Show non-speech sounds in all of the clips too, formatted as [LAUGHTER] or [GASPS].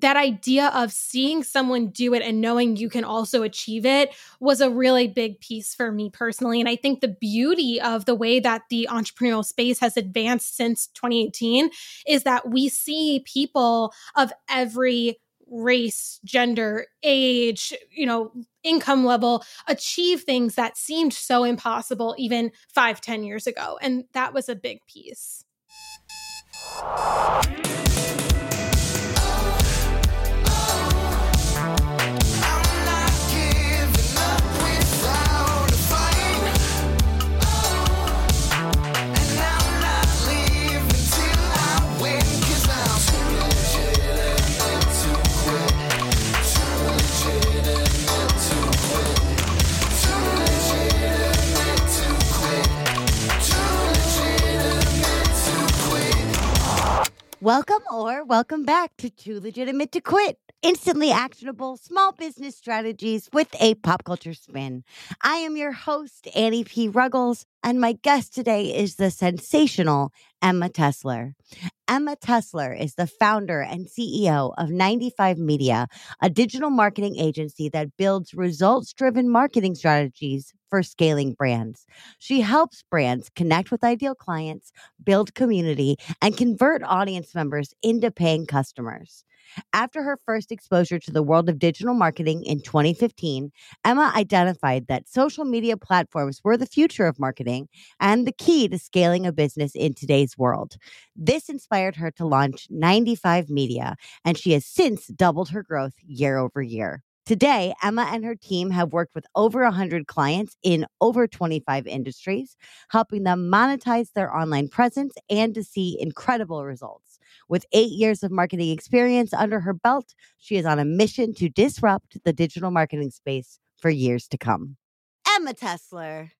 that idea of seeing someone do it and knowing you can also achieve it was a really big piece for me personally. And I think the beauty of the way that the entrepreneurial space has advanced since 2018 is that we see people of every race, gender, age, you know, income level achieve things that seemed so impossible even five, ten years ago. And that was a big piece. Welcome or welcome back to Too Legitimate to Quit. Instantly actionable small business strategies with a pop culture spin. I am your host, Annie P. Ruggles, and my guest today is the sensational Emma Tessler. Emma Tessler is the founder and CEO of 95 Media, a digital marketing agency that builds results driven marketing strategies for scaling brands. She helps brands connect with ideal clients, build community, and convert audience members into paying customers. After her first exposure to the world of digital marketing in 2015, Emma identified that social media platforms were the future of marketing and the key to scaling a business in today's world. This inspired her to launch 95 Media, and she has since doubled her growth year over year. Today, Emma and her team have worked with over 100 clients in over 25 industries, helping them monetize their online presence and to see incredible results. With eight years of marketing experience under her belt, she is on a mission to disrupt the digital marketing space for years to come. Emma Tessler,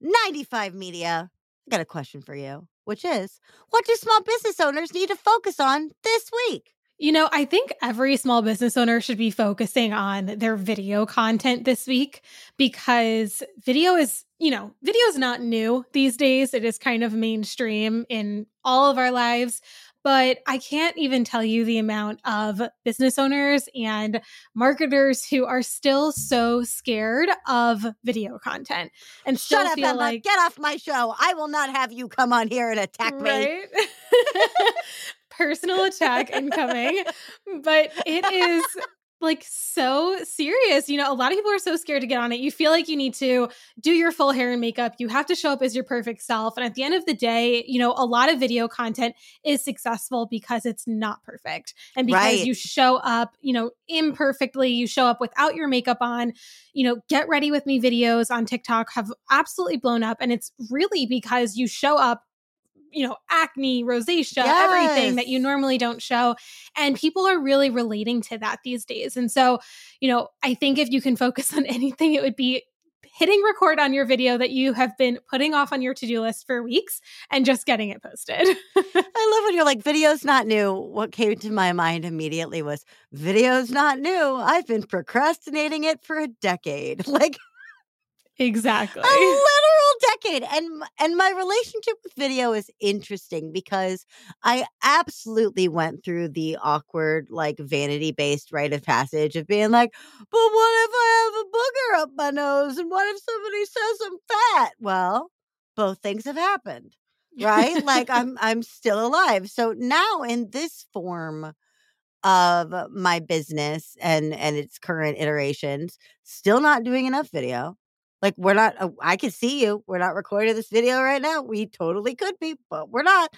95 Media. I got a question for you, which is what do small business owners need to focus on this week? You know, I think every small business owner should be focusing on their video content this week because video is, you know, video is not new these days. It is kind of mainstream in all of our lives. But I can't even tell you the amount of business owners and marketers who are still so scared of video content and Shut up, Emma. like Get off my show. I will not have you come on here and attack me. [LAUGHS] Personal attack incoming. But it is like so serious. You know, a lot of people are so scared to get on it. You feel like you need to do your full hair and makeup. You have to show up as your perfect self. And at the end of the day, you know, a lot of video content is successful because it's not perfect. And because Right. you show up, you know, imperfectly, you show up without your makeup on. You know, get ready with me videos on TikTok have absolutely blown up. And it's really because you show up you know, acne, rosacea, everything that you normally don't show. And people are really relating to that these days. And so, you know, I think if you can focus [LAUGHS] on anything, it would be hitting record on your video that you have been putting off on your to do list for weeks and just getting it posted. [LAUGHS] I love when you're like, video's not new. What came to my mind immediately was, video's not new. I've been procrastinating it for a decade. [LAUGHS] Like, exactly. a [LAUGHS] literal decade and and my relationship with video is interesting because i absolutely went through the awkward like vanity based rite of passage of being like but what if i have a booger up my nose? And what if somebody says i'm fat? Well both things have happened right? Like [LAUGHS] i'm i'm still alive. So now in this form of my business and and its current iterations still not doing enough video like we're not uh, i can see you we're not recording this video right now we totally could be but we're not.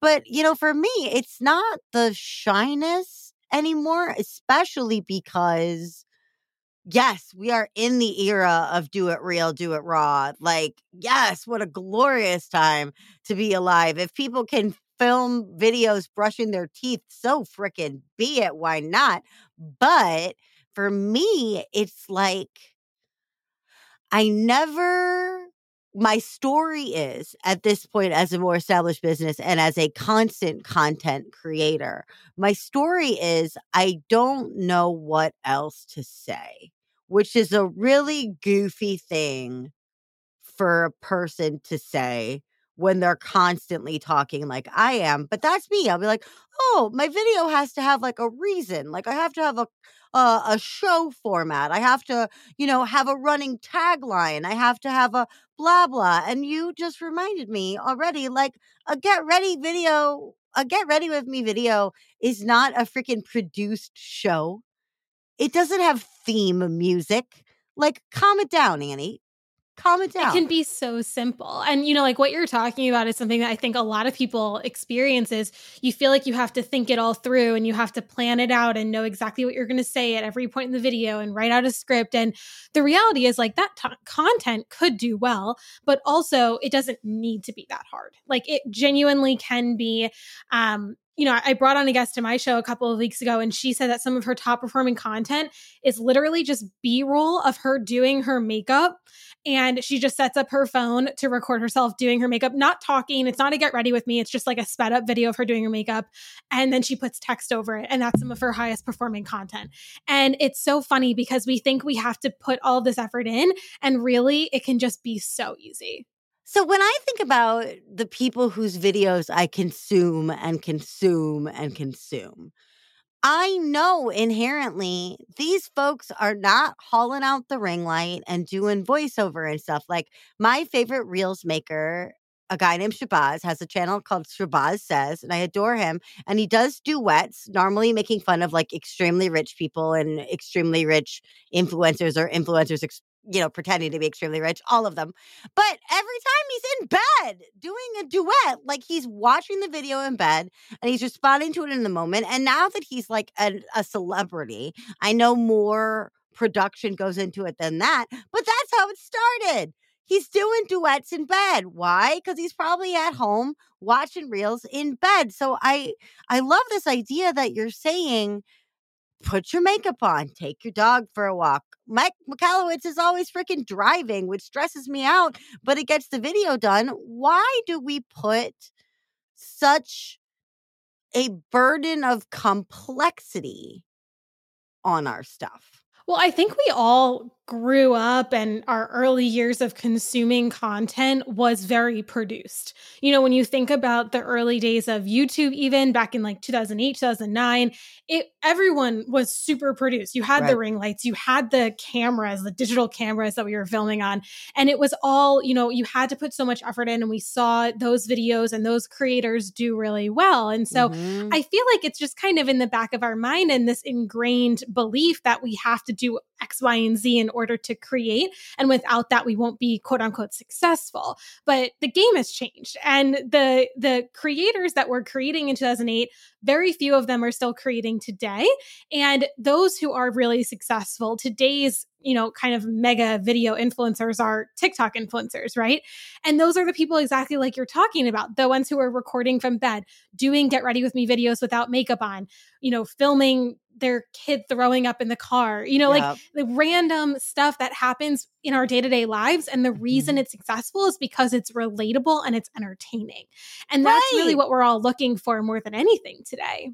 But you know for me it's not the shyness anymore especially because yes we are in the era of do it real do it raw like yes what a glorious time to be alive. If people can film videos brushing their teeth so freaking be it why not? But for me it's like I never, my story is at this point as a more established business and as a constant content creator, my story is I don't know what else to say, which is a really goofy thing for a person to say when they're constantly talking like I am. But that's me. I'll be like, oh, my video has to have like a reason. Like I have to have a uh, a show format. I have to, you know, have a running tagline. I have to have a blah blah. And you just reminded me already, like a get ready video, a get ready with me video is not a freaking produced show. It doesn't have theme music. Like, calm it down, Annie calm it down. It can be so simple. And you know, like what you're talking about is something that I think a lot of people experience is you feel like you have to think it all through and you have to plan it out and know exactly what you're going to say at every point in the video and write out a script and the reality is like that t- content could do well, but also it doesn't need to be that hard. Like it genuinely can be um you know, I brought on a guest to my show a couple of weeks ago, and she said that some of her top performing content is literally just B roll of her doing her makeup and she just sets up her phone to record herself doing her makeup, not talking. It's not a get ready with me. It's just like a sped up video of her doing her makeup. And then she puts text over it. And that's some of her highest performing content. And it's so funny because we think we have to put all this effort in. And really, it can just be so easy. So when I think about the people whose videos I consume and consume and consume, I know inherently these folks are not hauling out the ring light and doing voiceover and stuff. Like my favorite Reels maker, a guy named Shabazz, has a channel called Shabazz Says, and I adore him. And he does duets, normally making fun of like extremely rich people and extremely rich influencers or influencers ex- you know, pretending to be extremely rich, all of them. But every time he's in bed doing a duet, like he's watching the video in bed and he's responding to it in the moment. And now that he's like a, a celebrity, I know more production goes into it than that, but that's how it started. He's doing duets in bed. Why? Because he's probably at home watching reels in bed. So I I love this idea that you're saying put your makeup on, take your dog for a walk. Mike Michalowicz is always freaking driving, which stresses me out, but it gets the video done. Why do we put such a burden of complexity on our stuff? Well, I think we all grew up and our early years of consuming content was very produced. You know, when you think about the early days of YouTube, even back in like 2008, 2009, it everyone was super produced. You had right. the ring lights, you had the cameras, the digital cameras that we were filming on, and it was all, you know, you had to put so much effort in and we saw those videos and those creators do really well. And so mm-hmm. I feel like it's just kind of in the back of our mind and this ingrained belief that we have to do X, Y, and Z in order to create. And without that, we won't be quote unquote successful. But the game has changed. And the the creators that were creating in 2008, very few of them are still creating today. And those who are really successful, today's you know, kind of mega video influencers are TikTok influencers, right? And those are the people exactly like you're talking about, the ones who are recording from bed, doing get ready with me videos without makeup on, you know, filming their kid throwing up in the car, you know, like the random stuff that happens in our day to day lives. And the reason mm-hmm. it's successful is because it's relatable and it's entertaining. And that's right. really what we're all looking for more than anything today.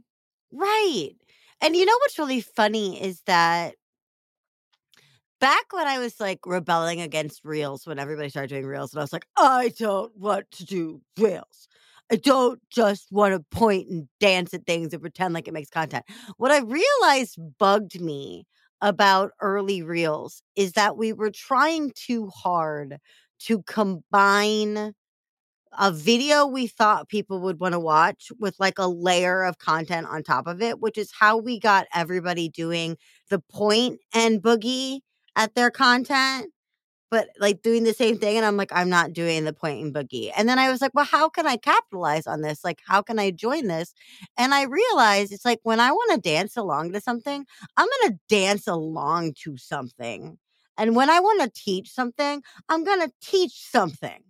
Right. And you know what's really funny is that back when I was like rebelling against reels, when everybody started doing reels, and I was like, I don't want to do reels. I don't just want to point and dance at things and pretend like it makes content. What I realized bugged me about early reels is that we were trying too hard to combine a video we thought people would want to watch with like a layer of content on top of it, which is how we got everybody doing the point and boogie at their content but like doing the same thing. And I'm like, I'm not doing the point and boogie. And then I was like, well, how can I capitalize on this? Like, how can I join this? And I realized it's like when I want to dance along to something, I'm going to dance along to something. And when I want to teach something, I'm going to teach something.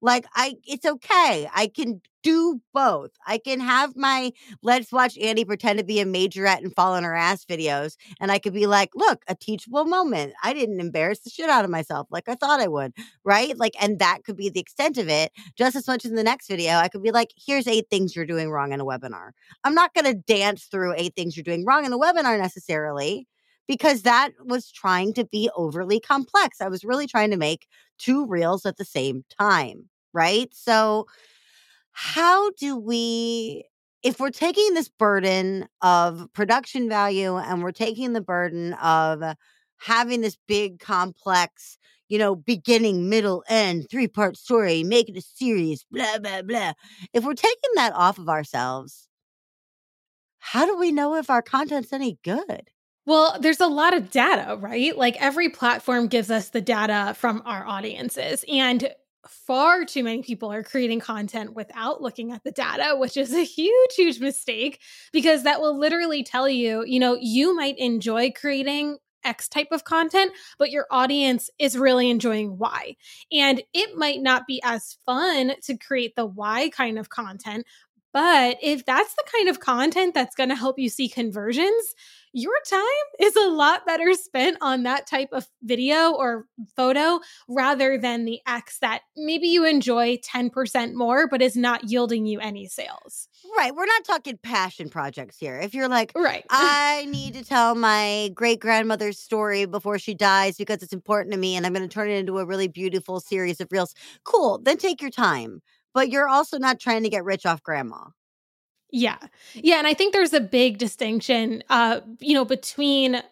Like I it's okay. I can do both. I can have my let's watch Annie pretend to be a majorette and fall on her ass videos. And I could be like, look, a teachable moment. I didn't embarrass the shit out of myself like I thought I would. Right. Like, and that could be the extent of it. Just as much as in the next video, I could be like, here's eight things you're doing wrong in a webinar. I'm not going to dance through eight things you're doing wrong in the webinar necessarily because that was trying to be overly complex. I was really trying to make two reels at the same time. right? So, how do we if we're taking this burden of production value and we're taking the burden of having this big complex you know beginning middle end three part story make it a series blah blah blah if we're taking that off of ourselves how do we know if our content's any good well, there's a lot of data, right? Like every platform gives us the data from our audiences. And far too many people are creating content without looking at the data, which is a huge, huge mistake because that will literally tell you, you know, you might enjoy creating X type of content, but your audience is really enjoying Y. And it might not be as fun to create the Y kind of content. But if that's the kind of content that's going to help you see conversions, your time is a lot better spent on that type of video or photo rather than the X that maybe you enjoy 10% more, but is not yielding you any sales. Right. We're not talking passion projects here. If you're like, right. I need to tell my great grandmother's story before she dies because it's important to me and I'm going to turn it into a really beautiful series of reels, cool. Then take your time. But you're also not trying to get rich off grandma. Yeah. Yeah. And I think there's a big distinction, uh, you know, between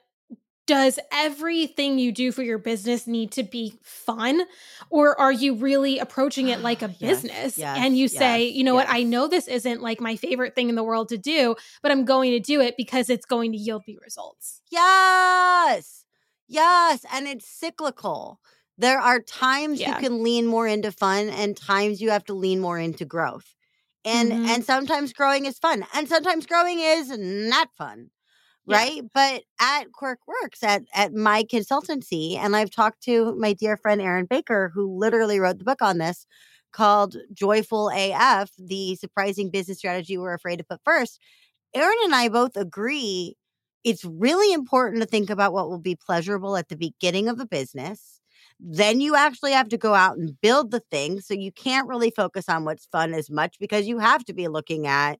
does everything you do for your business need to be fun or are you really approaching it like a [SIGHS] business yes, yes, and you say yes, you know what i know this isn't like my favorite thing in the world to do but i'm going to do it because it's going to yield me results yes yes and it's cyclical there are times Yeah. you can lean more into fun and times you have to lean more into growth and Mhm. and sometimes growing is fun and sometimes growing is not fun Yeah. right but at quirk works at at my consultancy and i've talked to my dear friend aaron baker who literally wrote the book on this called joyful af the surprising business strategy we're afraid to put first aaron and i both agree it's really important to think about what will be pleasurable at the beginning of a business then you actually have to go out and build the thing so you can't really focus on what's fun as much because you have to be looking at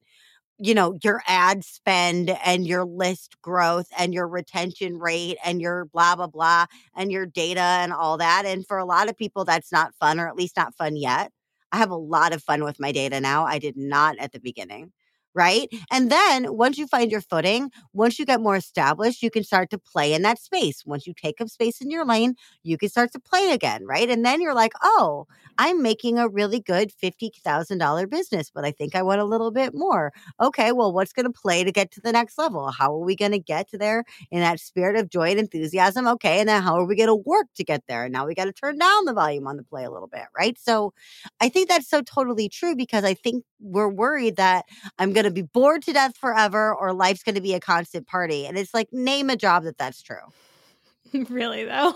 you know your ad spend and your list growth and your retention rate and your blah blah blah and your data and all that and for a lot of people that's not fun or at least not fun yet. I have a lot of fun with my data now i did not at the beginning right and then once you find your footing once you get more established you can start to play in that space once you take up space in your lane you can start to play again right and then you're like oh i'm making a really good $50000 business but i think i want a little bit more okay, well, what's going to play to get to the next level? How are we going to get to there in that spirit of joy and enthusiasm? Okay, and then how are we going to work to get there? And now we got to turn down the volume on the play a little bit, right? So I think that's so totally true because I think we're worried that I'm going to be bored to death forever or life's going to be a constant party. And it's like, name a job that that's true. [LAUGHS] really though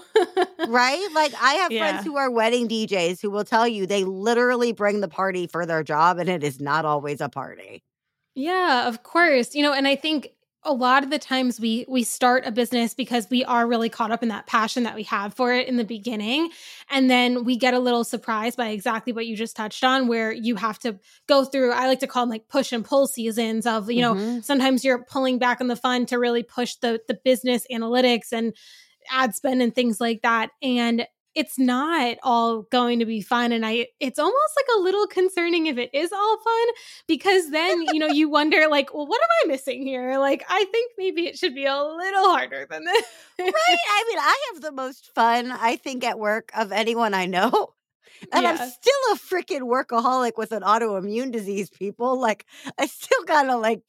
right? Like I have Yeah. friends who are wedding DJs who will tell you they literally bring the party for their job and it is not always a party. Yeah, of course. You know, and I think a lot of the times we we start a business because we are really caught up in that passion that we have for it in the beginning and then we get a little surprised by exactly what you just touched on where you have to go through I like to call them like push and pull seasons of you know Mhm. sometimes you're pulling back on the fun to really push the the business analytics and ad spend and things like that and it's not all going to be fun and i it's almost like a little concerning if it is all fun because then you know you wonder like well what am i missing here like i think maybe it should be a little harder than this right? I mean, I have the most fun, I think, at work of anyone I know. [LAUGHS] And I'm still a freaking workaholic with an autoimmune disease, people. Like, I still gotta like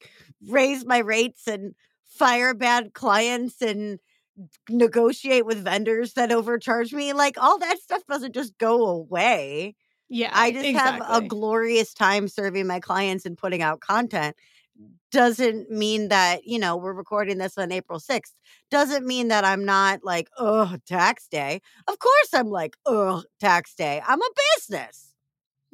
raise my rates and fire bad clients and negotiate with vendors that overcharge me. Like, all that stuff doesn't just go away. yeah I just have a glorious time serving my clients and putting out content. Doesn't mean that, you know, we're recording this on April 6th. Doesn't mean that I'm not like, oh, tax day. Of course I'm like, oh, tax day. I'm a business.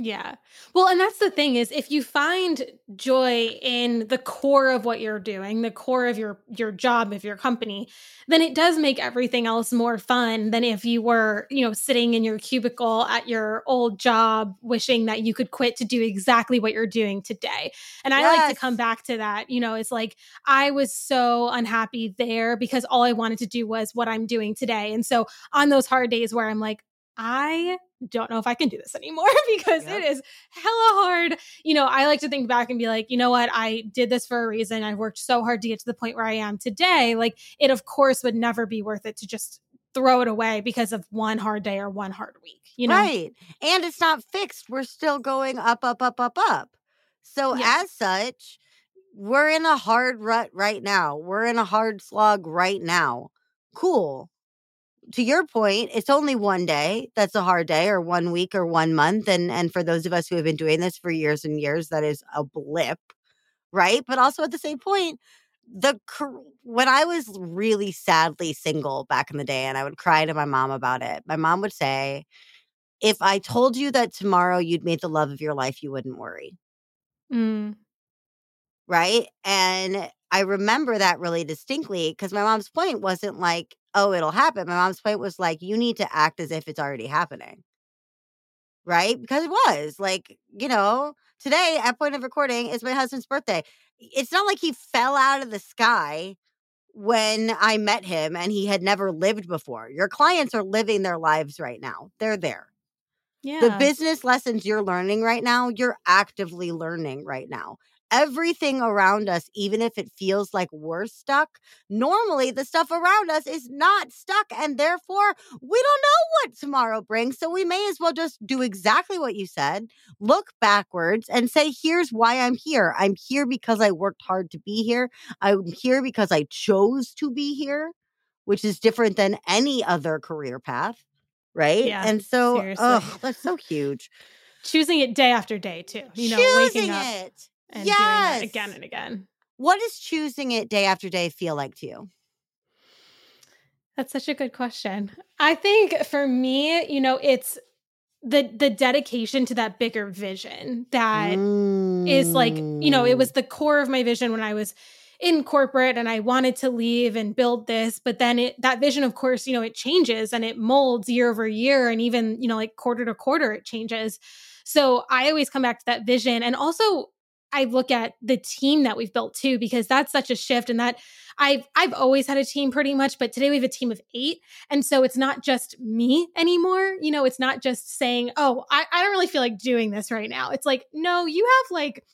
Yeah. Well, and that's the thing is if you find joy in the core of what you're doing, the core of your your job of your company, then it does make everything else more fun than if you were, you know, sitting in your cubicle at your old job wishing that you could quit to do exactly what you're doing today. And I like to come back to that, you know, it's like I was so unhappy there because all I wanted to do was what I'm doing today. And so on those hard days where I'm like I don't know if I can do this anymore [LAUGHS] because yep. it is hella hard. You know, I like to think back and be like, you know what? I did this for a reason. I worked so hard to get to the point where I am today. Like, it, of course, would never be worth it to just throw it away because of one hard day or one hard week, you know? Right. And it's not fixed. We're still going up, up, up, up, up. So, yeah. as such, we're in a hard rut right now. We're in a hard slog right now. Cool to your point, it's only one day that's a hard day, or one week, or one month, and and for those of us who have been doing this for years and years, that is a blip, right? But also at the same point, the when I was really sadly single back in the day, and I would cry to my mom about it, my mom would say, "If I told you that tomorrow you'd meet the love of your life, you wouldn't worry." Mm. Right, and I remember that really distinctly because my mom's point wasn't like, oh, it'll happen. My mom's point was like, you need to act as if it's already happening. Right? Because it was like, you know, today at point of recording is my husband's birthday. It's not like he fell out of the sky when I met him and he had never lived before. Your clients are living their lives right now. They're there. Yeah. The business lessons you're learning right now, you're actively learning right now everything around us, even if it feels like we're stuck, normally the stuff around us is not stuck. And therefore, we don't know what tomorrow brings. So we may as well just do exactly what you said look backwards and say, here's why I'm here. I'm here because I worked hard to be here. I'm here because I chose to be here, which is different than any other career path. Right. Yeah, and so, oh, that's so huge choosing it day after day too. You know, choosing waking up. it and yes. doing that again and again. What does choosing it day after day feel like to you? That's such a good question. I think for me, you know, it's the the dedication to that bigger vision that mm. is like, you know, it was the core of my vision when I was in corporate and I wanted to leave and build this, but then it that vision of course, you know, it changes and it molds year over year and even, you know, like quarter to quarter it changes. So I always come back to that vision and also I look at the team that we've built too, because that's such a shift. And that I've I've always had a team pretty much, but today we have a team of eight. And so it's not just me anymore. You know, it's not just saying, oh, I, I don't really feel like doing this right now. It's like, no, you have like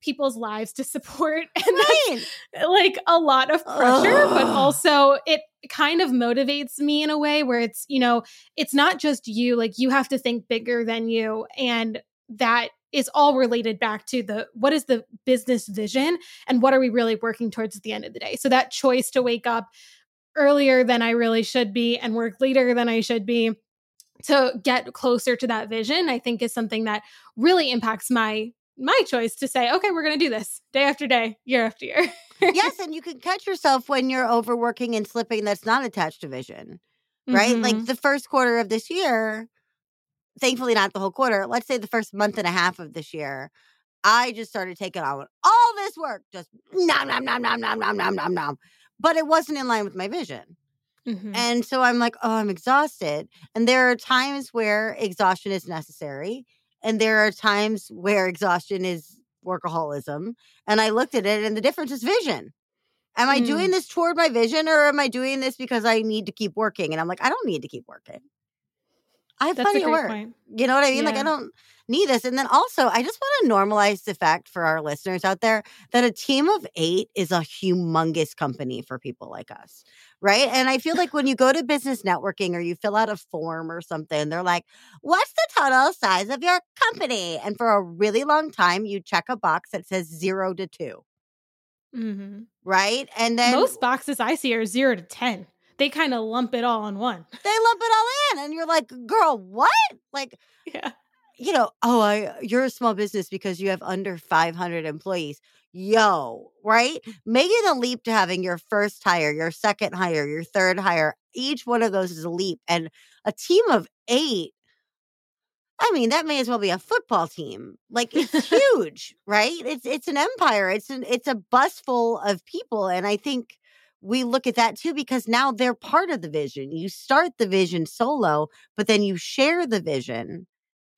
people's lives to [LAUGHS] support. And right. that's like a lot of pressure, Ugh. but also it kind of motivates me in a way where it's, you know, it's not just you, like you have to think bigger than you. And that is all related back to the what is the business vision and what are we really working towards at the end of the day. So that choice to wake up earlier than I really should be and work later than I should be to get closer to that vision, I think is something that really impacts my my choice to say, okay, we're going to do this day after day, year after year. yes, [LAUGHS] and you can catch yourself when you're overworking and slipping that's not attached to vision. Right? Mm-hmm. Like the first quarter of this year, thankfully not the whole quarter. Let's say the first month and a half of this year, I just started taking on all this work, just nom nom nom nom nom nom nom nom nom. But it wasn't in line with my vision. Mm-hmm. And so I'm like, oh, I'm exhausted. And there are times where exhaustion is necessary. And there are times where exhaustion is workaholism. And I looked at it, and the difference is vision. Am I doing mm. this toward my vision or am I doing this because I need to keep working? And I'm like, I don't need to keep working. I have That's plenty of work. Point. You know what I mean? Yeah. Like I don't need this. And then also, I just want to normalize the fact for our listeners out there that a team of eight is a humongous company for people like us. Right. And I feel like when you go to business networking or you fill out a form or something, they're like, what's the total size of your company? And for a really long time, you check a box that says zero to 2 mm-hmm. Right. And then most boxes I see are zero to 10 they kind of lump it all in one. [LAUGHS] They lump it all in, and you're like, girl, what? Like, yeah. You know, oh, I, uh, you're a small business because you have under 500 employees. Yo, right? Making a leap to having your first hire, your second hire, your third hire, each one of those is a leap. And a team of eight I mean, that may as well be a football team. Like it's [LAUGHS] huge, right? It's it's an empire. It's an it's a bus full of people, and I think we look at that too because now they're part of the vision. You start the vision solo, but then you share the vision.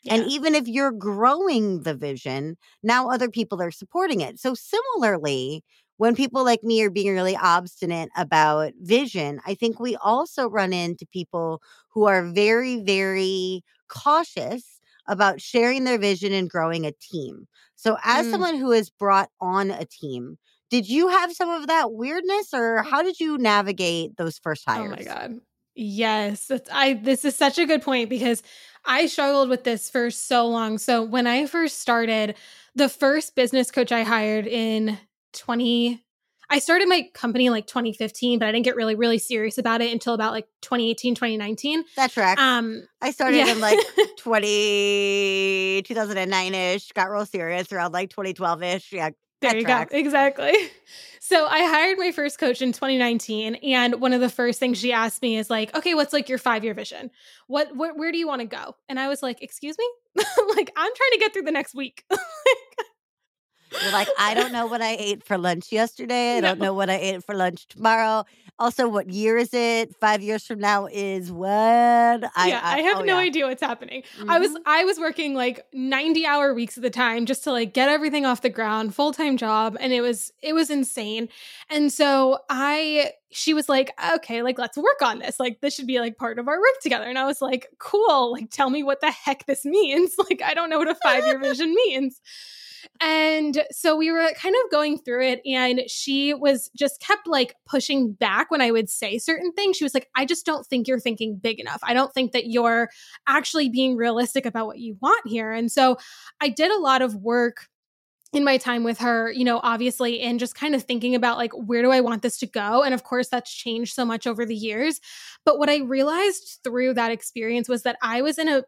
Yeah. And even if you're growing the vision, now other people are supporting it. So, similarly, when people like me are being really obstinate about vision, I think we also run into people who are very, very cautious about sharing their vision and growing a team. So, as Mm. someone who has brought on a team, did you have some of that weirdness or how did you navigate those first hires? Oh my god. Yes, I this is such a good point because I struggled with this for so long. So when I first started, the first business coach I hired in 20 I started my company like 2015, but I didn't get really really serious about it until about like 2018, 2019. That tracks. Um I started yeah. in like [LAUGHS] 20, 2009-ish, got real serious around like 2012-ish. Yeah, There that you tracks. go. Exactly. [LAUGHS] So I hired my first coach in 2019, and one of the first things she asked me is like, "Okay, what's like your five year vision? What, wh- where do you want to go?" And I was like, "Excuse me, [LAUGHS] like I'm trying to get through the next week." [LAUGHS] You're like, I don't know what I ate for lunch yesterday. I don't No. know what I ate for lunch tomorrow. Also, what year is it? Five years from now is what? I, yeah, I, have oh, no yeah. idea what's happening. I was Mhm. I was working like 90 hour weeks at the time just to like get everything off the ground, full-time job, and it was it was insane. And so I she was like, "Okay, like let's work on this. Like this should be like part of our work together." And I was like, "Cool. Like tell me what the heck this means. [LAUGHS] Like I don't know what a 5-year [LAUGHS] vision means." And so we were kind of going through it, and she was just kept like pushing back when I would say certain things. She was like, I just don't think you're thinking big enough. I don't think that you're actually being realistic about what you want here. And so I did a lot of work in my time with her, you know, obviously, and just kind of thinking about like, where do I want this to go? And of course, that's changed so much over the years. But what I realized through that experience was that I was in a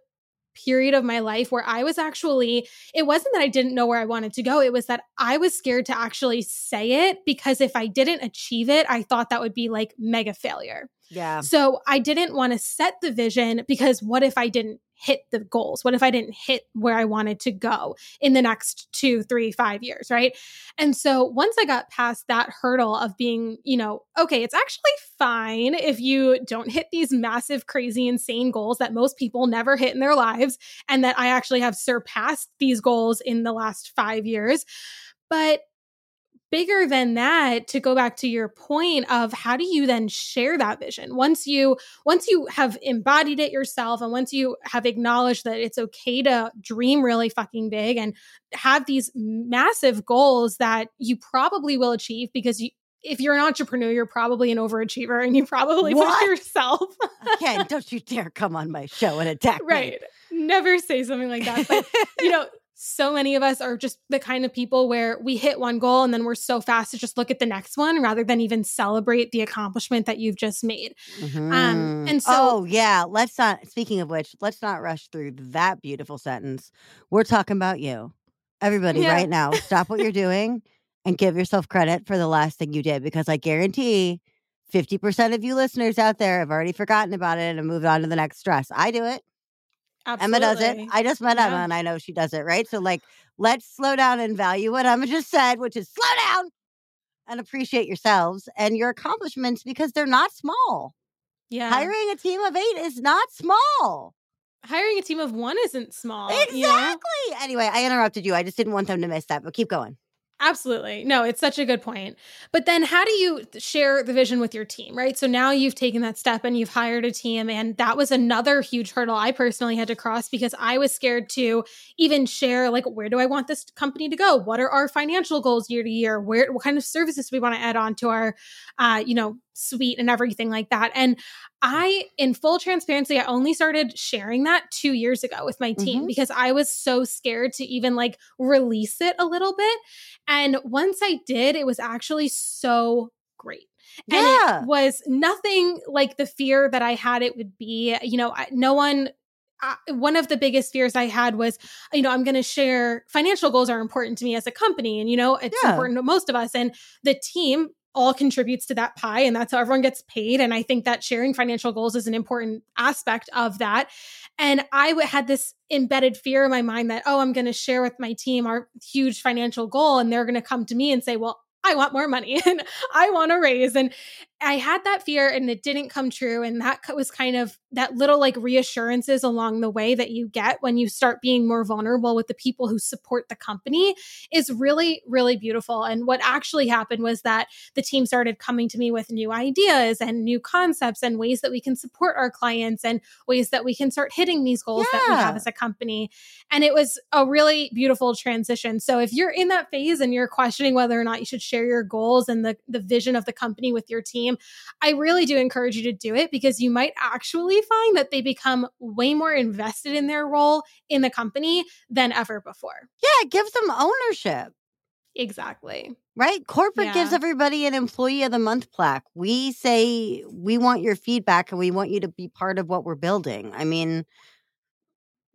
period of my life where I was actually, it wasn't that I didn't know where I wanted to go. It was that I was scared to actually say it because if I didn't achieve it, I thought that would be like mega failure. Yeah. So I didn't want to set the vision because what if I didn't hit the goals? What if I didn't hit where I wanted to go in the next two, three, five years? Right. And so once I got past that hurdle of being, you know, okay, it's actually fine if you don't hit these massive, crazy, insane goals that most people never hit in their lives, and that I actually have surpassed these goals in the last five years. But bigger than that to go back to your point of how do you then share that vision once you once you have embodied it yourself and once you have acknowledged that it's okay to dream really fucking big and have these massive goals that you probably will achieve because you if you're an entrepreneur you're probably an overachiever and you probably What? push yourself Ken, don't you dare come on my show and attack me. right never say something like that but you know [LAUGHS] so many of us are just the kind of people where we hit one goal and then we're so fast to just look at the next one rather than even celebrate the accomplishment that you've just made. Mhm. and so- oh yeah, let's not. Speaking of which, let's not rush through that beautiful sentence. We're talking about you, everybody, Yeah. right now. Stop what you're doing and give yourself credit for the last thing you did, because I guarantee. 50% of you listeners out there have already forgotten about it and moved on to the next stress. I do it. Emma does it. I just met Emma and I know she does it, right? So, like, let's slow down and value what Emma just said, which is slow down and appreciate yourselves and your accomplishments because they're not small. yeah. Hiring a team of eight is not small. Hiring a team of one isn't small. exactly. you know? Anyway, I interrupted you. I just didn't want them to miss that, but keep going. Absolutely. No, it's such a good point. But then how do you share the vision with your team, right? So now you've taken that step and you've hired a team. And that was another huge hurdle I personally had to cross because I was scared to even share, like, where do I want this company to go? What are our financial goals year to year? Where, what kind of services do we want to add on to our, uh, you know, suite and everything like that? And I, in full transparency, I only started sharing that two years ago with my team Mhm. because I was so scared to even like release it a little bit. And once I did, it was actually so great. And Yeah. it was nothing like the fear that I had it would be. You know, I, no one. One of the biggest fears I had was, you know, I'm going to share financial goals are important to me as a company. And, you know, it's Yeah. important to most of us. And the team all contributes to that pie and that's how everyone gets paid. And I think that sharing financial goals is an important aspect of that. And I had this embedded fear in my mind that, oh, I'm going to share with my team our huge financial goal and they're going to come to me and say, well, I want more money [LAUGHS] and I want to raise. And I had that fear and it didn't come true. And that was kind of that little like reassurances along the way that you get when you start being more vulnerable with the people who support the company is really, really beautiful. And what actually happened was that the team started coming to me with new ideas and new concepts and ways that we can support our clients and ways that we can start hitting these goals yeah. that we have as a company. And it was a really beautiful transition. So if you're in that phase and you're questioning whether or not you should share your goals and the, the vision of the company with your team, I really do encourage you to do it because you might actually find that they become way more invested in their role in the company than ever before. Yeah, it gives them ownership. Exactly. Right? Corporate yeah. gives everybody an employee of the month plaque. We say we want your feedback and we want you to be part of what we're building. I mean,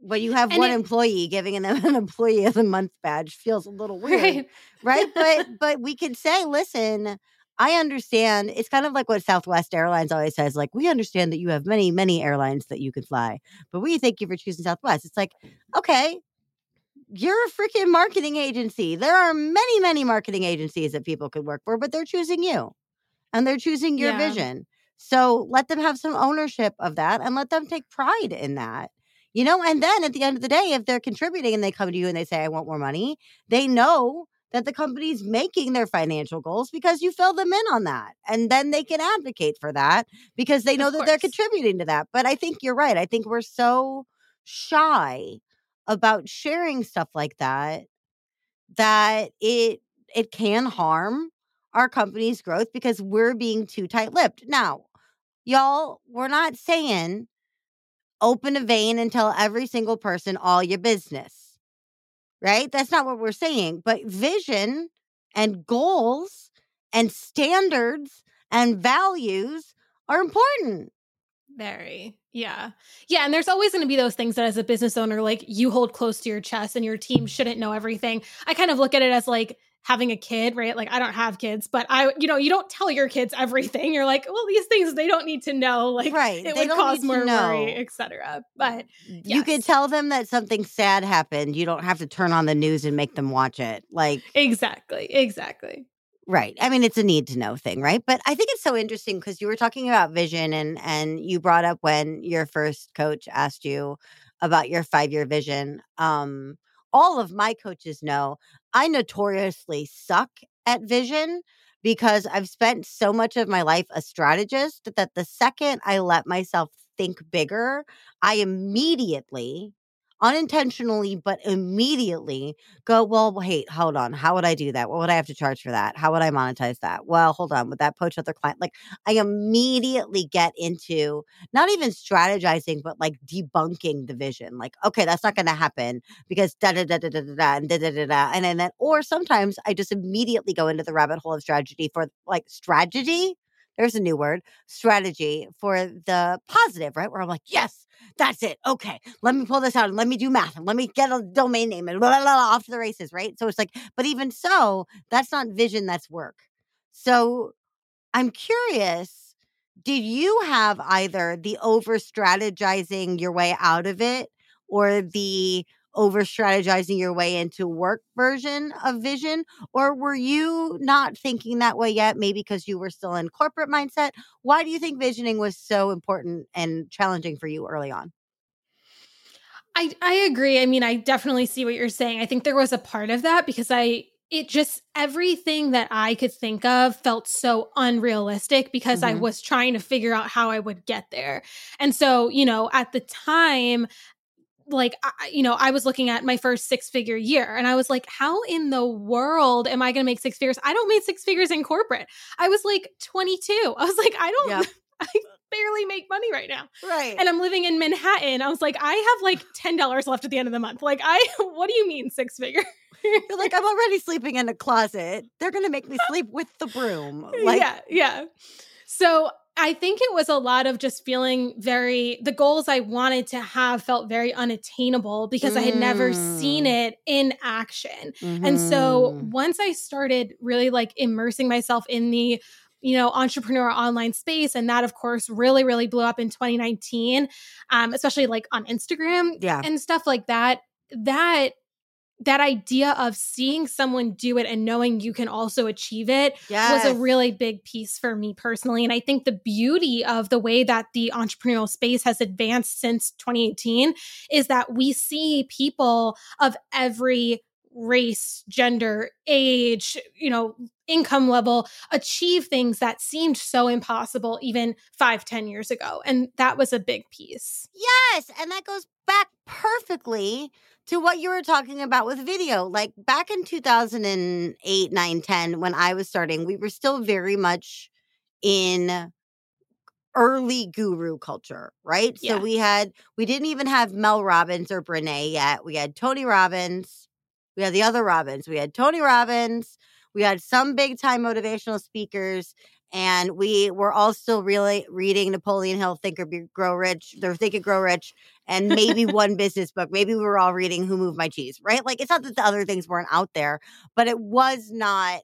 but you have and one it, employee giving them [LAUGHS] an employee of the month badge feels a little [LAUGHS] weird. Right. right? but but we could say, listen, I understand. It's kind of like what Southwest Airlines always says like, we understand that you have many, many airlines that you can fly, but we thank you for choosing Southwest. It's like, okay, you're a freaking marketing agency. There are many, many marketing agencies that people could work for, but they're choosing you and they're choosing your yeah. vision. So let them have some ownership of that and let them take pride in that. You know, and then at the end of the day, if they're contributing and they come to you and they say, I want more money, they know that the company's making their financial goals because you fill them in on that. And then they can advocate for that because they know of that course. they're contributing to that. But I think you're right. I think we're so shy about sharing stuff like that that it it can harm our company's growth because we're being too tight-lipped. Now, y'all, we're not saying open a vein and tell every single person all your business right? That's not what we're saying. But vision and goals and standards and values are important. Very. Yeah. Yeah. And there's always going to be those things that as a business owner, like you hold close to your chest and your team shouldn't know everything. I kind of look at it as like, having a kid, right? Like I don't have kids, but I, you know, you don't tell your kids everything. You're like, well, these things they don't need to know. [LAUGHS] Like, right? It they would cause more worry, etc. But yes. you could tell them that something sad happened. You don't have to turn on the news and make them watch it. Like exactly, exactly. Right. I mean, it's a need to know thing, right? But I think it's so interesting because you were talking about vision and and you brought up when your first coach asked you about your five year vision. Um, all of my coaches know I notoriously suck at vision because I've spent so much of my life a strategist that the second I let myself think bigger, I immediately unintentionally but immediately go well wait hold on how would i do that? What would i have to charge for that? How would i monetize that? Well hold on would that poach other client? Like i immediately get into not even strategizing but like debunking the vision like okay that's not going to happen because da da da da da da and da da da da and then or sometimes i just immediately go into the rabbit hole of strategy for like strategy there's a new word strategy for the positive, right? Where I'm like, yes, that's it. Okay, let me pull this out and let me do math and let me get a domain name and blah, blah, blah, off to the races, right? So it's like, but even so, that's not vision, that's work. So I'm curious, did you have either the over strategizing your way out of it or the over strategizing your way into work version of vision or were you not thinking that way yet maybe because you were still in corporate mindset why do you think visioning was so important and challenging for you early on I, I agree. I mean, I definitely see what you're saying. I think there was a part of that because I it just everything that I could think of felt so unrealistic because mm-hmm. I was trying to figure out how I would get there. And so, you know, at the time, like I, you know i was looking at my first six figure year and i was like how in the world am i going to make six figures? I don't make six figures in corporate. I was like 22 [LAUGHS] i was like i don't yeah. [LAUGHS] i barely make money right now. Right. And i'm living in manhattan. I was like i have like $10 left at the end of the month. Like i [LAUGHS] what do you mean six figure? You're like i'm already sleeping in a closet. They're going to make me sleep with the broom. Like yeah yeah. So I think it was a lot of just feeling very, the goals I wanted to have felt very unattainable because mm. I had never seen mm. it in action. Mm-hmm. And so mm-hmm. once I started really like immersing myself in the, you know, entrepreneur online space. And that, of course, really, really blew up in 2019, um, especially like on Instagram yeah. and stuff like that. That that idea of seeing someone do it and knowing you can also achieve it yes. was a really big piece for me personally. And I think the beauty of the way that the entrepreneurial space has advanced since 2018 is that we see people of every race, gender, age, you know, income level achieve things that seemed so impossible even five, ten years ago. And that was a big piece. Yes. And that goes back perfectly to what you were talking about with video. Like back in 2008, 9, 10, when I was starting, we were still very much in early guru culture, right? Yeah. So we had, we didn't even have Mel Robbins or Brene yet. We had Tony Robbins. We had the other Robbins. We had Tony Robbins. We had some big time motivational speakers. And we were all still really reading Napoleon Hill, Think or Be, Grow Rich, or Think and Grow Rich, and maybe [LAUGHS] one business book. Maybe we were all reading Who Moved My Cheese, right? Like it's not that the other things weren't out there, but it was not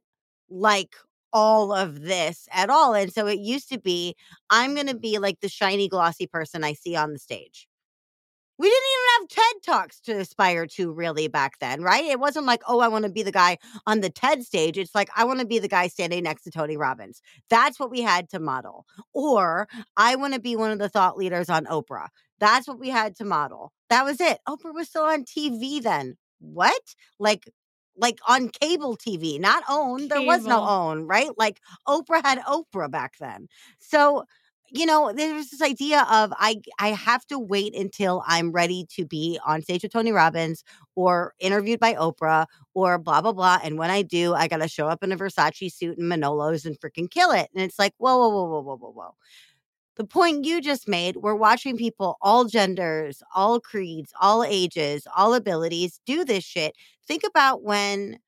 like all of this at all. And so it used to be, I'm going to be like the shiny, glossy person I see on the stage. We didn't even have TED Talks to aspire to really back then, right? It wasn't like, oh, I want to be the guy on the TED stage. It's like, I want to be the guy standing next to Tony Robbins. That's what we had to model. Or I want to be one of the thought leaders on Oprah. That's what we had to model. That was it. Oprah was still on TV then. What? Like, like on cable TV, not OWN. There was no Cable. own, right? Like Oprah had Oprah back then. So you know, there's this idea of I I have to wait until I'm ready to be on stage with Tony Robbins or interviewed by Oprah or blah blah blah. And when I do, I gotta show up in a Versace suit and Manolos and freaking kill it. And it's like, whoa, whoa, whoa, whoa, whoa, whoa, whoa. The point you just made, we're watching people, all genders, all creeds, all ages, all abilities do this shit. Think about when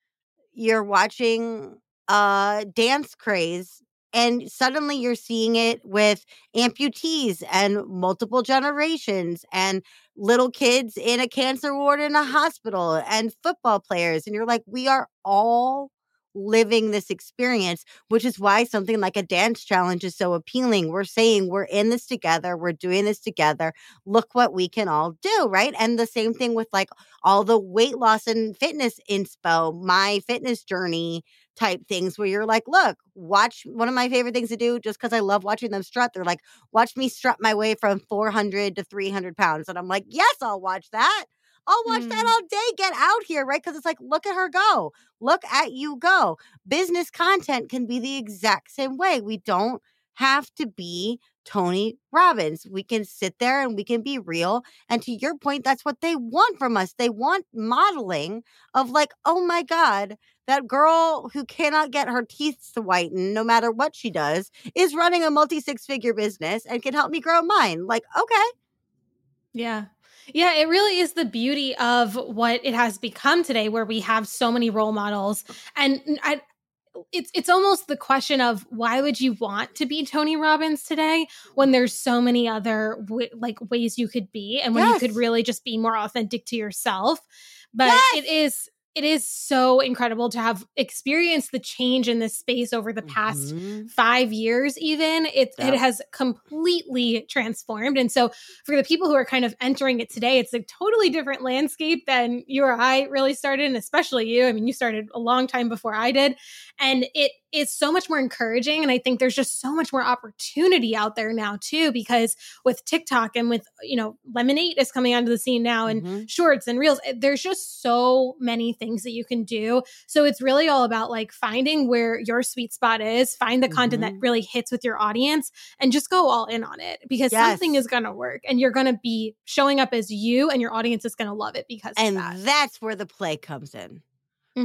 you're watching uh dance craze and suddenly you're seeing it with amputees and multiple generations and little kids in a cancer ward in a hospital and football players and you're like we are all living this experience which is why something like a dance challenge is so appealing. We're saying we're in this together we're doing this together. Look what we can all do right? And the same thing with like all the weight loss and fitness inspo my fitness journey type things where you're like, look, watch one of my favorite things to do just because I love watching them strut. They're like, watch me strut my way from 400 to 300 pounds. And I'm like, yes, I'll watch that. I'll watch that Mm. all day. Get out here, right? Because it's like, look at her go. Look at you go. Business content can be the exact same way. We don't have to be Tony Robbins. We can sit there and we can be real. And to your point, that's what they want from us. They want modeling of like, oh my God, that girl who cannot get her teeth to whiten no matter what she does is running a multi six figure business and can help me grow mine. Like, okay. Yeah. Yeah, it really is the beauty of what it has become today where we have so many role models and I it's it's almost the question of why would you want to be Tony Robbins today when there's so many other w- like ways you could be and when you could really just be more authentic to yourself. But Yes. it is it is so incredible to have experienced the change in this space over the past Mhm. five years even it, Yep. it has completely transformed and so for the people who are kind of entering it today it's a totally different landscape than you or i really started and especially you i mean you started a long time before i did and it is so much more encouraging and i think there's just so much more opportunity out there now too because with tiktok and with you know Lemon8 is coming onto the scene now and Mhm. shorts and reels. eh, There's just so many things that you can do. So it's really all about like finding where your sweet spot is, find the content that Mhm. really hits with your audience, and just go all in on it because Yes. something is going to work and you're going to be showing up as you, and your audience is going to love it because And of that. that's where the play comes in.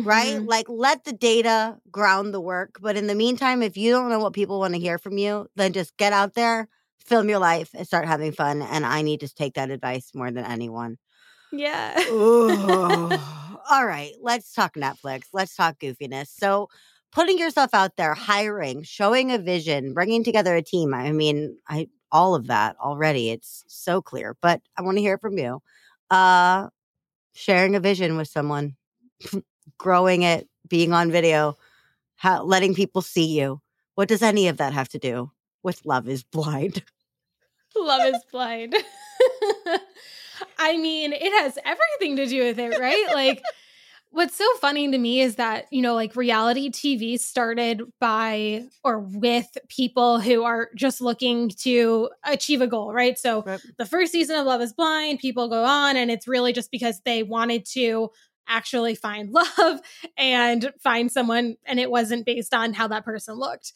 Right? Mhm. Like let the data ground the work. But in the meantime, if you don't know what people want to hear from you, then just get out there, film your life, and start having fun. And I need to take that advice more than anyone. Yeah. [LAUGHS] All right, let's talk Netflix. Let's talk goofiness. So, putting yourself out there, hiring, showing a vision, bringing together a team. I mean, I all of that already. It's so clear, but I want to hear it from you. Uh sharing a vision with someone, [LAUGHS] growing it, being on video, how, letting people see you. What does any of that have to do with Love is Blind? [LAUGHS] Love is blind. [LAUGHS] I mean, it has everything to do with it, right? Like, what's so funny to me is that, you know, like reality TV started by or with people who are just looking to achieve a goal, right? So right. the first season of Love is Blind, people go on and it's really just because they wanted to actually find [LAUGHS] love and find someone and it wasn't based on how that person looked.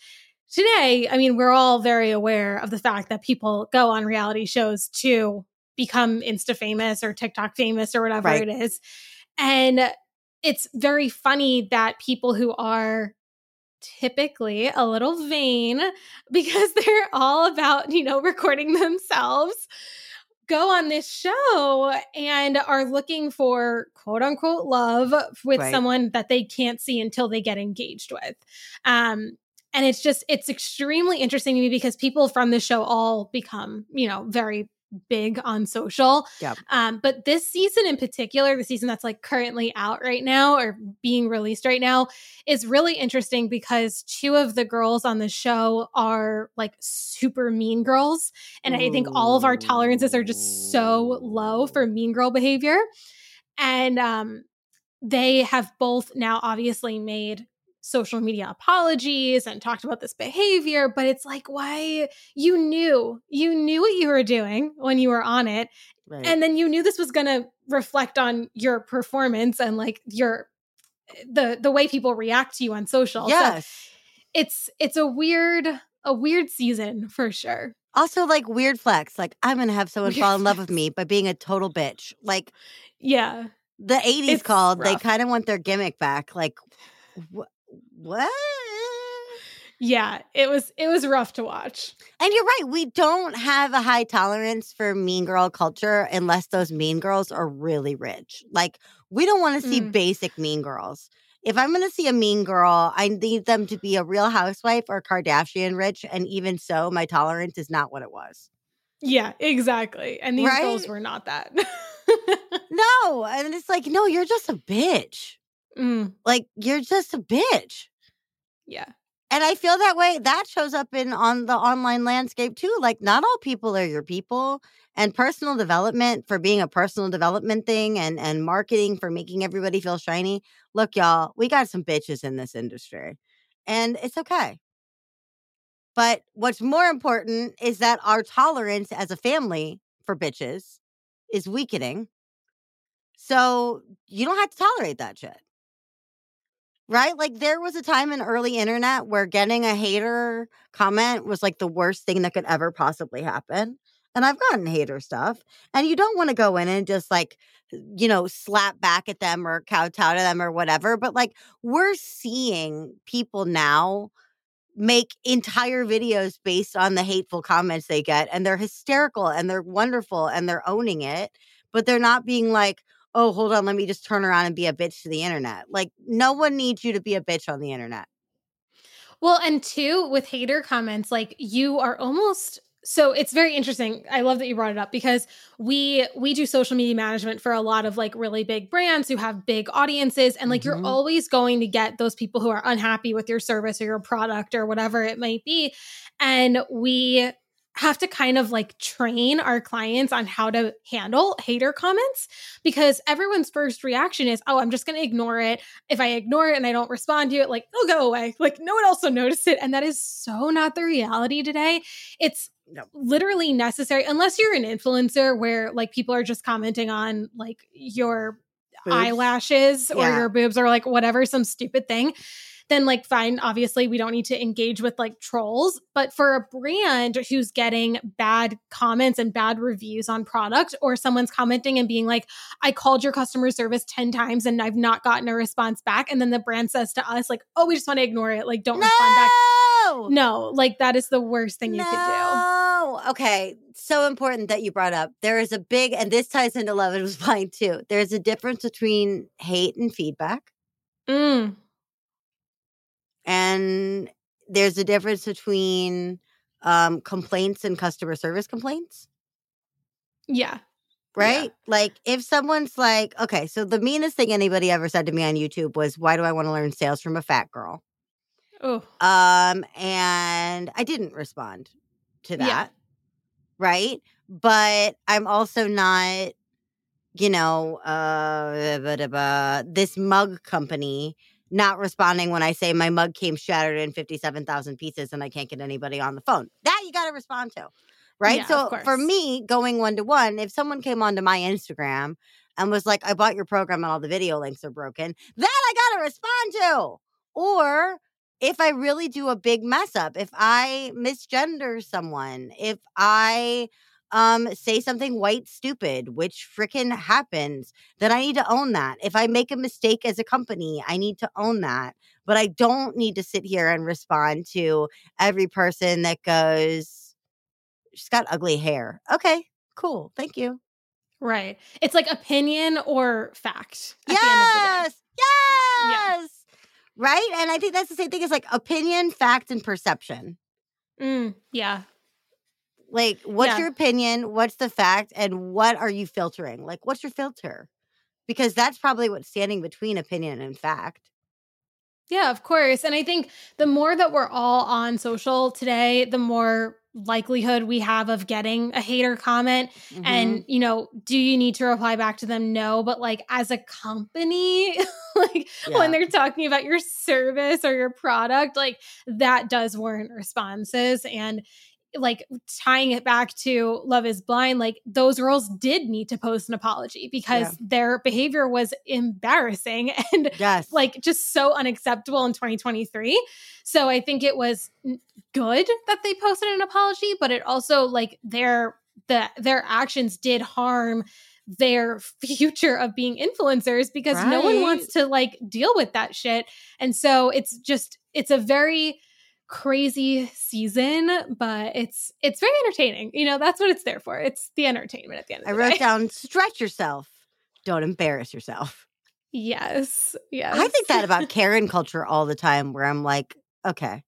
Today, I mean, we're all very aware of the fact that people go on reality shows to become insta famous or TikTok famous or whatever right. it is. And it's very funny that people who are typically a little vain [LAUGHS] because they're all about, you know, recording themselves go on this show and are looking for quote unquote love with right. someone that they can't see until they get engaged with. Um, and it's just it's extremely interesting to me because people from the show all become you know very big on social. Yep. Um, but this season in particular, the season that's like currently out right now or being released right now, is really interesting because two of the girls on the show are like super mean girls. And Ooh. I think all of our tolerances are just so low for mean girl behavior. And um, they have both now obviously made social media apologies and talked about this behavior, but it's like, why you knew, you knew what you were doing when you were on it. Right. And then you knew this was going to reflect on your performance and like your the the way people react to you on social. Yes. So it's it's a weird a weird season for sure. Also like weird flex. Like I'm going to have someone weird fall in love with me by being a total bitch. Like yeah. The 80s it's called. Rough. They kind of want their gimmick back. Like wh- what? Yeah, it was it was rough to watch. And you're right, we don't have a high tolerance for mean girl culture unless those mean girls are really rich. Like we don't want to see mm. basic mean girls. If I'm going to see a mean girl, I need them to be a real housewife or Kardashian rich and even so my tolerance is not what it was. Yeah, exactly. And these right? girls were not that. [LAUGHS] no, and it's like no, you're just a bitch. Mm. Like you're just a bitch. Yeah. And I feel that way. That shows up in on the online landscape too. Like not all people are your people. And personal development for being a personal development thing and and marketing for making everybody feel shiny. Look, y'all, we got some bitches in this industry. And it's okay. But what's more important is that our tolerance as a family for bitches is weakening. So you don't have to tolerate that shit right? Like there was a time in early internet where getting a hater comment was like the worst thing that could ever possibly happen. And I've gotten hater stuff. And you don't want to go in and just like, you know, slap back at them or kowtow to them or whatever. But like we're seeing people now make entire videos based on the hateful comments they get. And they're hysterical and they're wonderful and they're owning it. But they're not being like, oh, hold on, let me just turn around and be a bitch to the internet. Like, no one needs you to be a bitch on the internet. Well, and two, with hater comments, like you are almost so it's very interesting i love that you brought it up because we we do social media management for a lot of like really big brands who have big audiences and like mm-hmm. you're always going to get those people who are unhappy with your service or your product or whatever it might be and we have to kind of like train our clients on how to handle hater comments because everyone's first reaction is, oh, I'm just going to ignore it. If I ignore it and I don't respond to it, like it'll go away. Like no one else will notice it. And that is so not the reality today. It's no. literally necessary unless you're an influencer where like people are just commenting on like your boobs. eyelashes or yeah. your boobs or like whatever, some stupid thing then like fine, obviously we don't need to engage with like trolls. But for a brand who's getting bad comments and bad reviews on product, or someone's commenting and being like, I called your customer service 10 times and I've not gotten a response back. And then the brand says to us, like, oh, we just want to ignore it. Like, don't no! respond back. No, No, like that is the worst thing no! you could do. Okay. So important that you brought up. There is a big, and this ties into Love is Blind [LAUGHS] too. There's a difference between hate and feedback. Mm. And there's a difference between um, complaints and customer service complaints. Yeah. Right? Yeah. Like if someone's like, okay, so the meanest thing anybody ever said to me on YouTube was, why do I want to learn sales from a fat girl? Oh. Um, and I didn't respond to that. Yeah. Right. But I'm also not you know, uh, this mug company not responding when I say my mug came shattered in 57,000 pieces and I can't get anybody on the phone. That you got to respond to. Right. Yeah, so for me, going one to one, if someone came onto my Instagram and was like, I bought your program and all the video links are broken, that I got to respond to. Or if I really do a big mess up, if I misgender someone, if I um say something white stupid which freaking happens then i need to own that if i make a mistake as a company i need to own that but i don't need to sit here and respond to every person that goes she's got ugly hair okay cool thank you Right. It's like opinion or fact. At the end of the day. yes yes right and i think that's the same thing as like opinion fact and perception Mm, yeah. Like what's Yeah. your opinion what's the fact and what are you filtering like what's your filter because that's probably what's standing between opinion and fact Yeah, of course. And I think the more that we're all on social today, the more likelihood we have of getting a hater comment. Mhm. And, you know, do you need to reply back to them? No. But like as a company, [LAUGHS] like Yeah. when they're talking about your service or your product, like that does warrant responses. And like tying it back to Love is Blind, like those girls did need to post an apology because Yeah. their behavior was embarrassing [LAUGHS] and yes like just so unacceptable in 2023. So I think it was good that they posted an apology, but it also like their the their actions did harm their [LAUGHS] future of being influencers because no one wants to like deal with that shit. And so it's just it's a very crazy season, but it's it's very entertaining. You know, that's what it's there for. It's the entertainment at the end of i the wrote day. [LAUGHS] down stretch yourself don't embarrass yourself Yes. Yes. i think that about [LAUGHS] karen culture all the time where i'm like okay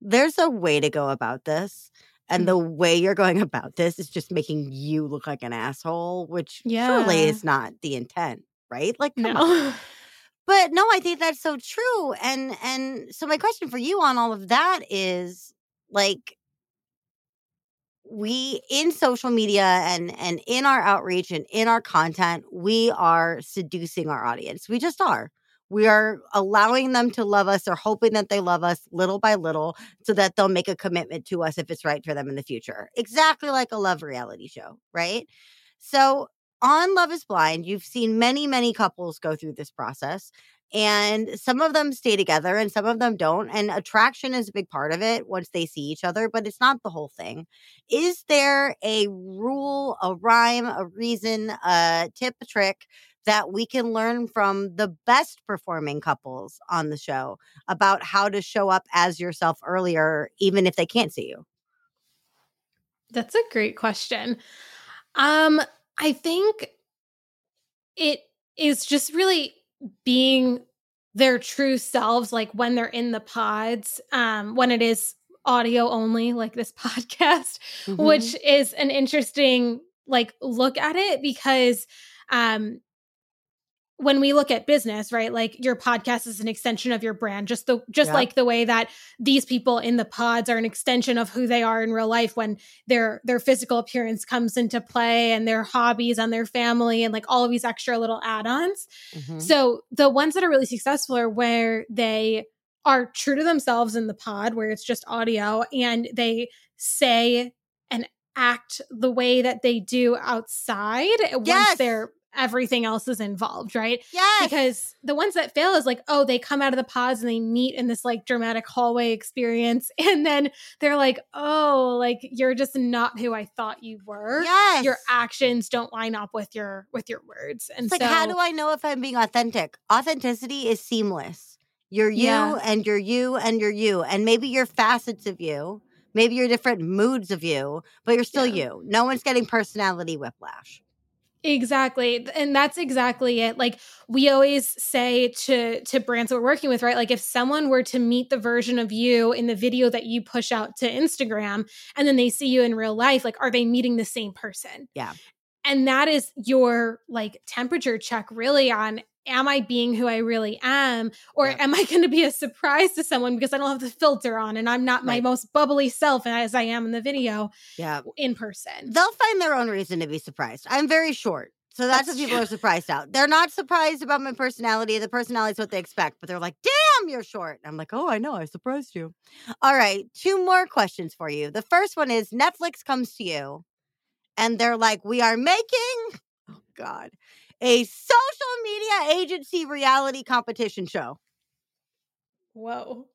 there's a way to go about this and the Mm-hmm. way you're going [LAUGHS] about this is just making you look like an asshole which yeah. surely is not the intent right like come on. But no i think that's so true and and so my question for you on all of that is like we in social media and and in our outreach and in our content we are seducing our audience we just are. We are allowing them to love us or hoping that they love us little by little so that they'll make a commitment to us if it's right for them in the future exactly like a love reality show right? So on love is blind you've seen many many couples go through this process and some of them stay together and some of them don't and attraction is a big part of it once they see each other but it's not the whole thing is there a rule a rhyme a reason a tip a trick that we can learn from the best performing couples on the show about how to show up as yourself earlier even if they can't see you That's a great question. Um, I think it is just really being their true selves, like when they're in the pods, um, when it is audio only, like this [LAUGHS] podcast, Mhm. which is an interesting like look at it because um when we look at business right like your podcast is an extension of your brand just the just Yep. like the way that these people in the pods are an extension of who they are in real life when their their physical appearance comes into play and their hobbies and their family and like all of these extra little add-ons Mhm. so the ones that are really successful are where they are true to themselves in the pod, where it's just audio, and they say and act the way that they do outside once Yes. they're everything else is involved, right? Yeah. Because the ones that fail is like, oh, they come out of the pods and they meet in this like dramatic hallway experience, [LAUGHS] and then they're like, oh, like you're just not who I thought you were. yes Your actions don't line up with your with your words, and It's like, so how do I know if I'm being authentic? Authenticity is seamless. You're you Yeah. and you're you and you're you. And maybe you're facets of you. Maybe you're different moods of you, but you're still Yeah. you. No one's getting personality whiplash. Exactly. And that's exactly it. Like we always say to to brands that we're working with, right? Like if someone were to meet the version of you in the video that you push out to Instagram and then they see you in real life, like are they meeting the same person? Yeah. And that is your like temperature check really on am I being who I really am or Yeah. am I going to be a surprise to someone because I don't have the filter on and I'm not my Right. most bubbly self as I am in the video Yeah. in person. They'll find their own reason to be surprised. I'm very short. So that's, That's what people true. are surprised about. They're not surprised about my personality. The personality is what they expect, but they're like, damn, you're short. I'm like, oh, I know. I surprised you. All right. Two more questions for you. The first one is Netflix comes to you and they're like, we are making, oh God, a social media agency reality competition show. Whoa.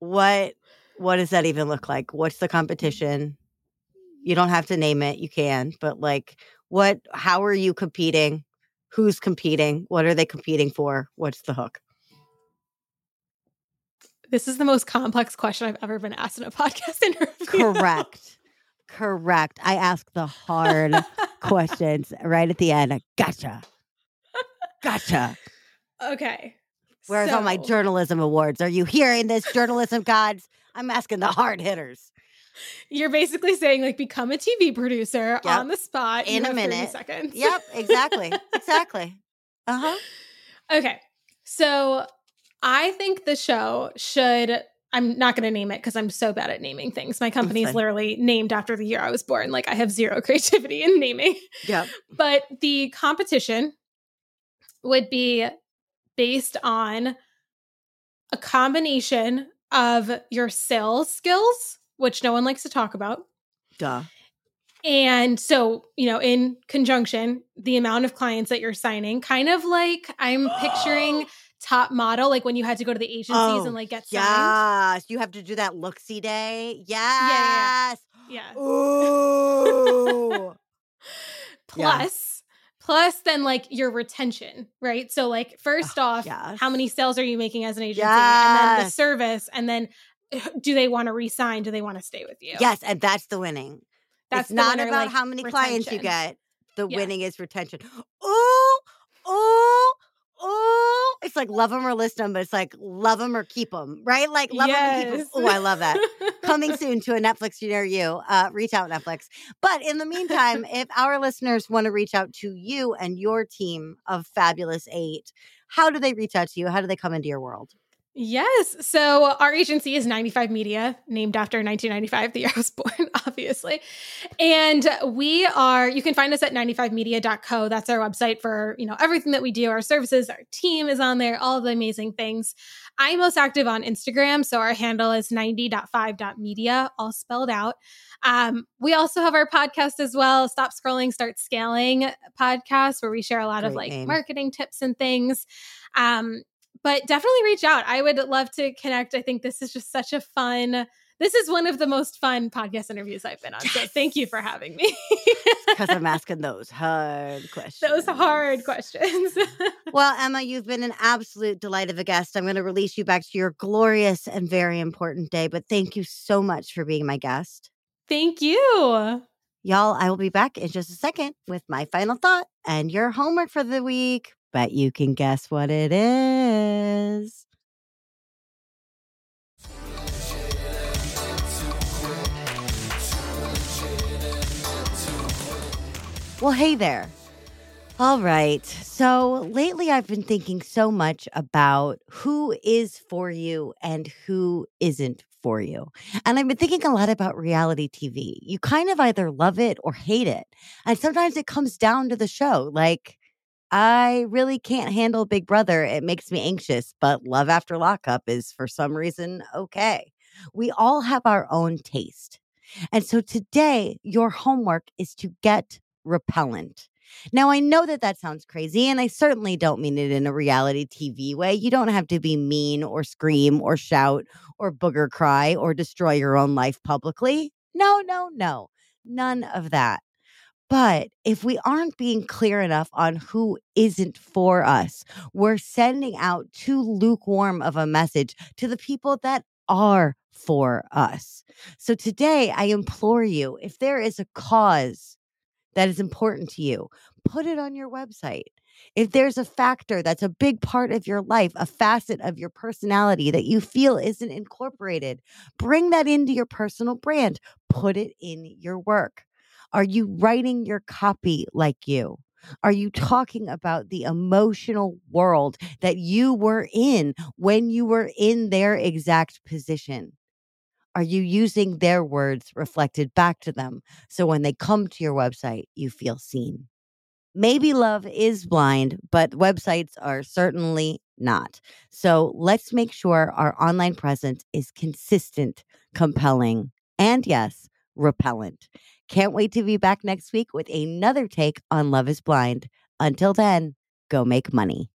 What what does that even look like? What's the mm. competition? You don't have to name it, you can, but like what how are you competing? Who's competing? What are they competing for? What's the hook? This is the most complex question I've ever been asked in a [LAUGHS] podcast interview. Correct. Correct. I ask the hard questions right at the end. Gotcha. Gotcha. okay. Where's all my journalism awards? Are you hearing this, journalism gods? I'm asking the hard hitters. You're basically saying like become a TV producer Yep. on the spot In a minute. seconds. Yep, exactly. [LAUGHS] exactly. Uh-huh. Okay. So I think the show should. I'm not going to name it because I'm so bad at naming things. My company is literally named after the year I was born. Like I have zero [LAUGHS] creativity in naming. Yeah. But the competition would be based on a combination of your sales skills, which no one likes to talk about. Duh. And so, you know, in conjunction, the amount of clients that you're signing, kind of like I'm [GASPS] picturing top model, like when you had to go to the agencies Oh, and like get signed. Yes. You have to do that look see day. yeah, Yes. Yeah. Ooh. [LAUGHS] Yeah. Plus, plus then like your retention, right? So like first off, yes. how many sales are you making as an agency? And then the service, and then eh, do they want to resign? Do they want to stay with you? yes, and that's the winning. That's the not winner, about like, how many clients you get. The Yeah. winning is retention. Ooh, ooh, ooh. It's like love them or list them, but it's like love them or keep them, right? Like love them and keep them. Oh, I love that. Coming [LAUGHS] soon to a Netflix near you. Uh, reach out, Netflix. But in the meantime, if our listeners want to reach out to you and your team of Fabulous Eight, how do they reach out to you? How do they come into your world? Yes. So our agency is 95 Media, named after 1995, the year I was [LAUGHS] born, obviously. And we are, you can find us at 95media.co. That's our website for, you know, everything that we do, our services, our team is on there, all the amazing things. I'm most active on Instagram. So our handle is 90.5.media, all spelled out. Um, we also have our podcast as well, Stop Scrolling, Start Scaling podcast, where we share a lot of like name. marketing tips and things. Um, but definitely reach out. I would love to connect. I think this is just such a fun. This is one of the most fun podcast interviews I've been on. So thank you for having me. Because I'm [LAUGHS] asking those hard questions. Those hard questions. [LAUGHS] Well, Emma, you've been an absolute delight of a guest. I'm going to release you back to your glorious and very important day, but thank you so much for being my guest. thank you. Y'all, I will be back in just a second with my final thought and your homework for the week. Bet you can guess what it is. Well, hey there. All right. So lately, I've been thinking so much about who is for you and who isn't for you. And I've been thinking a lot about reality TV. You kind of either love it or hate it. And sometimes it comes down to the show. Like, I really can't handle Big Brother. It makes me anxious, but Love After Lockup is for some reason okay. We all have our own taste. And so today, your homework is to get repellent. Now, I know that that sounds crazy, and I certainly don't mean it in a reality TV way. You don't have to be mean or scream or shout or booger cry or destroy your own life publicly. No, no, no. None of that. But if we aren't being clear enough on who isn't for us, we're sending out too lukewarm of a message to the people that are for us. So today, I implore you if there is a cause that is important to you, put it on your website. If there's a factor that's a big part of your life, a facet of your personality that you feel isn't incorporated, bring that into your personal brand. Put it in your work. Are you writing your copy like you? Are you talking about the emotional world that you were in when you were in their exact position? Are you using their words reflected back to them so when they come to your website, you feel seen? Maybe love is blind, but websites are certainly not. So let's make sure our online presence is consistent, compelling, and yes, repellent. Can't wait to be back next week with another take on Love is Blind. Until then, go make money.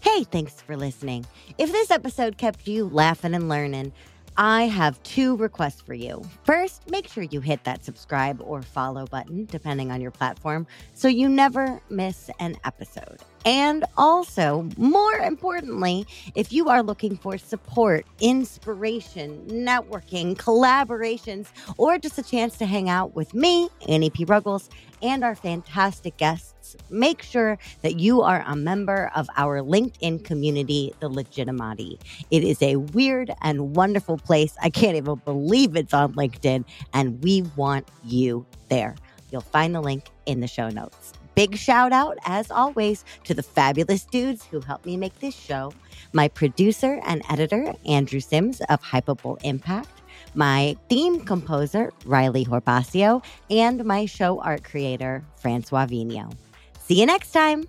Hey, thanks for listening. If this episode kept you laughing and learning, I have two requests for you. First, make sure you hit that subscribe or follow button, depending on your platform, so you never miss an episode. And also, more importantly, if you are looking for support, inspiration, networking, collaborations, or just a chance to hang out with me, Annie P. Ruggles, and our fantastic guests, make sure that you are a member of our LinkedIn community, The Legitimati. It is a weird and wonderful place. I can't even believe it's on LinkedIn, and we want you there. You'll find the link in the show notes. Big shout out, as always, to the fabulous dudes who helped me make this show my producer and editor, Andrew Sims of Hypable Impact my theme composer, Riley Horbasio, and my show art creator, Francois Vigno. See you next time.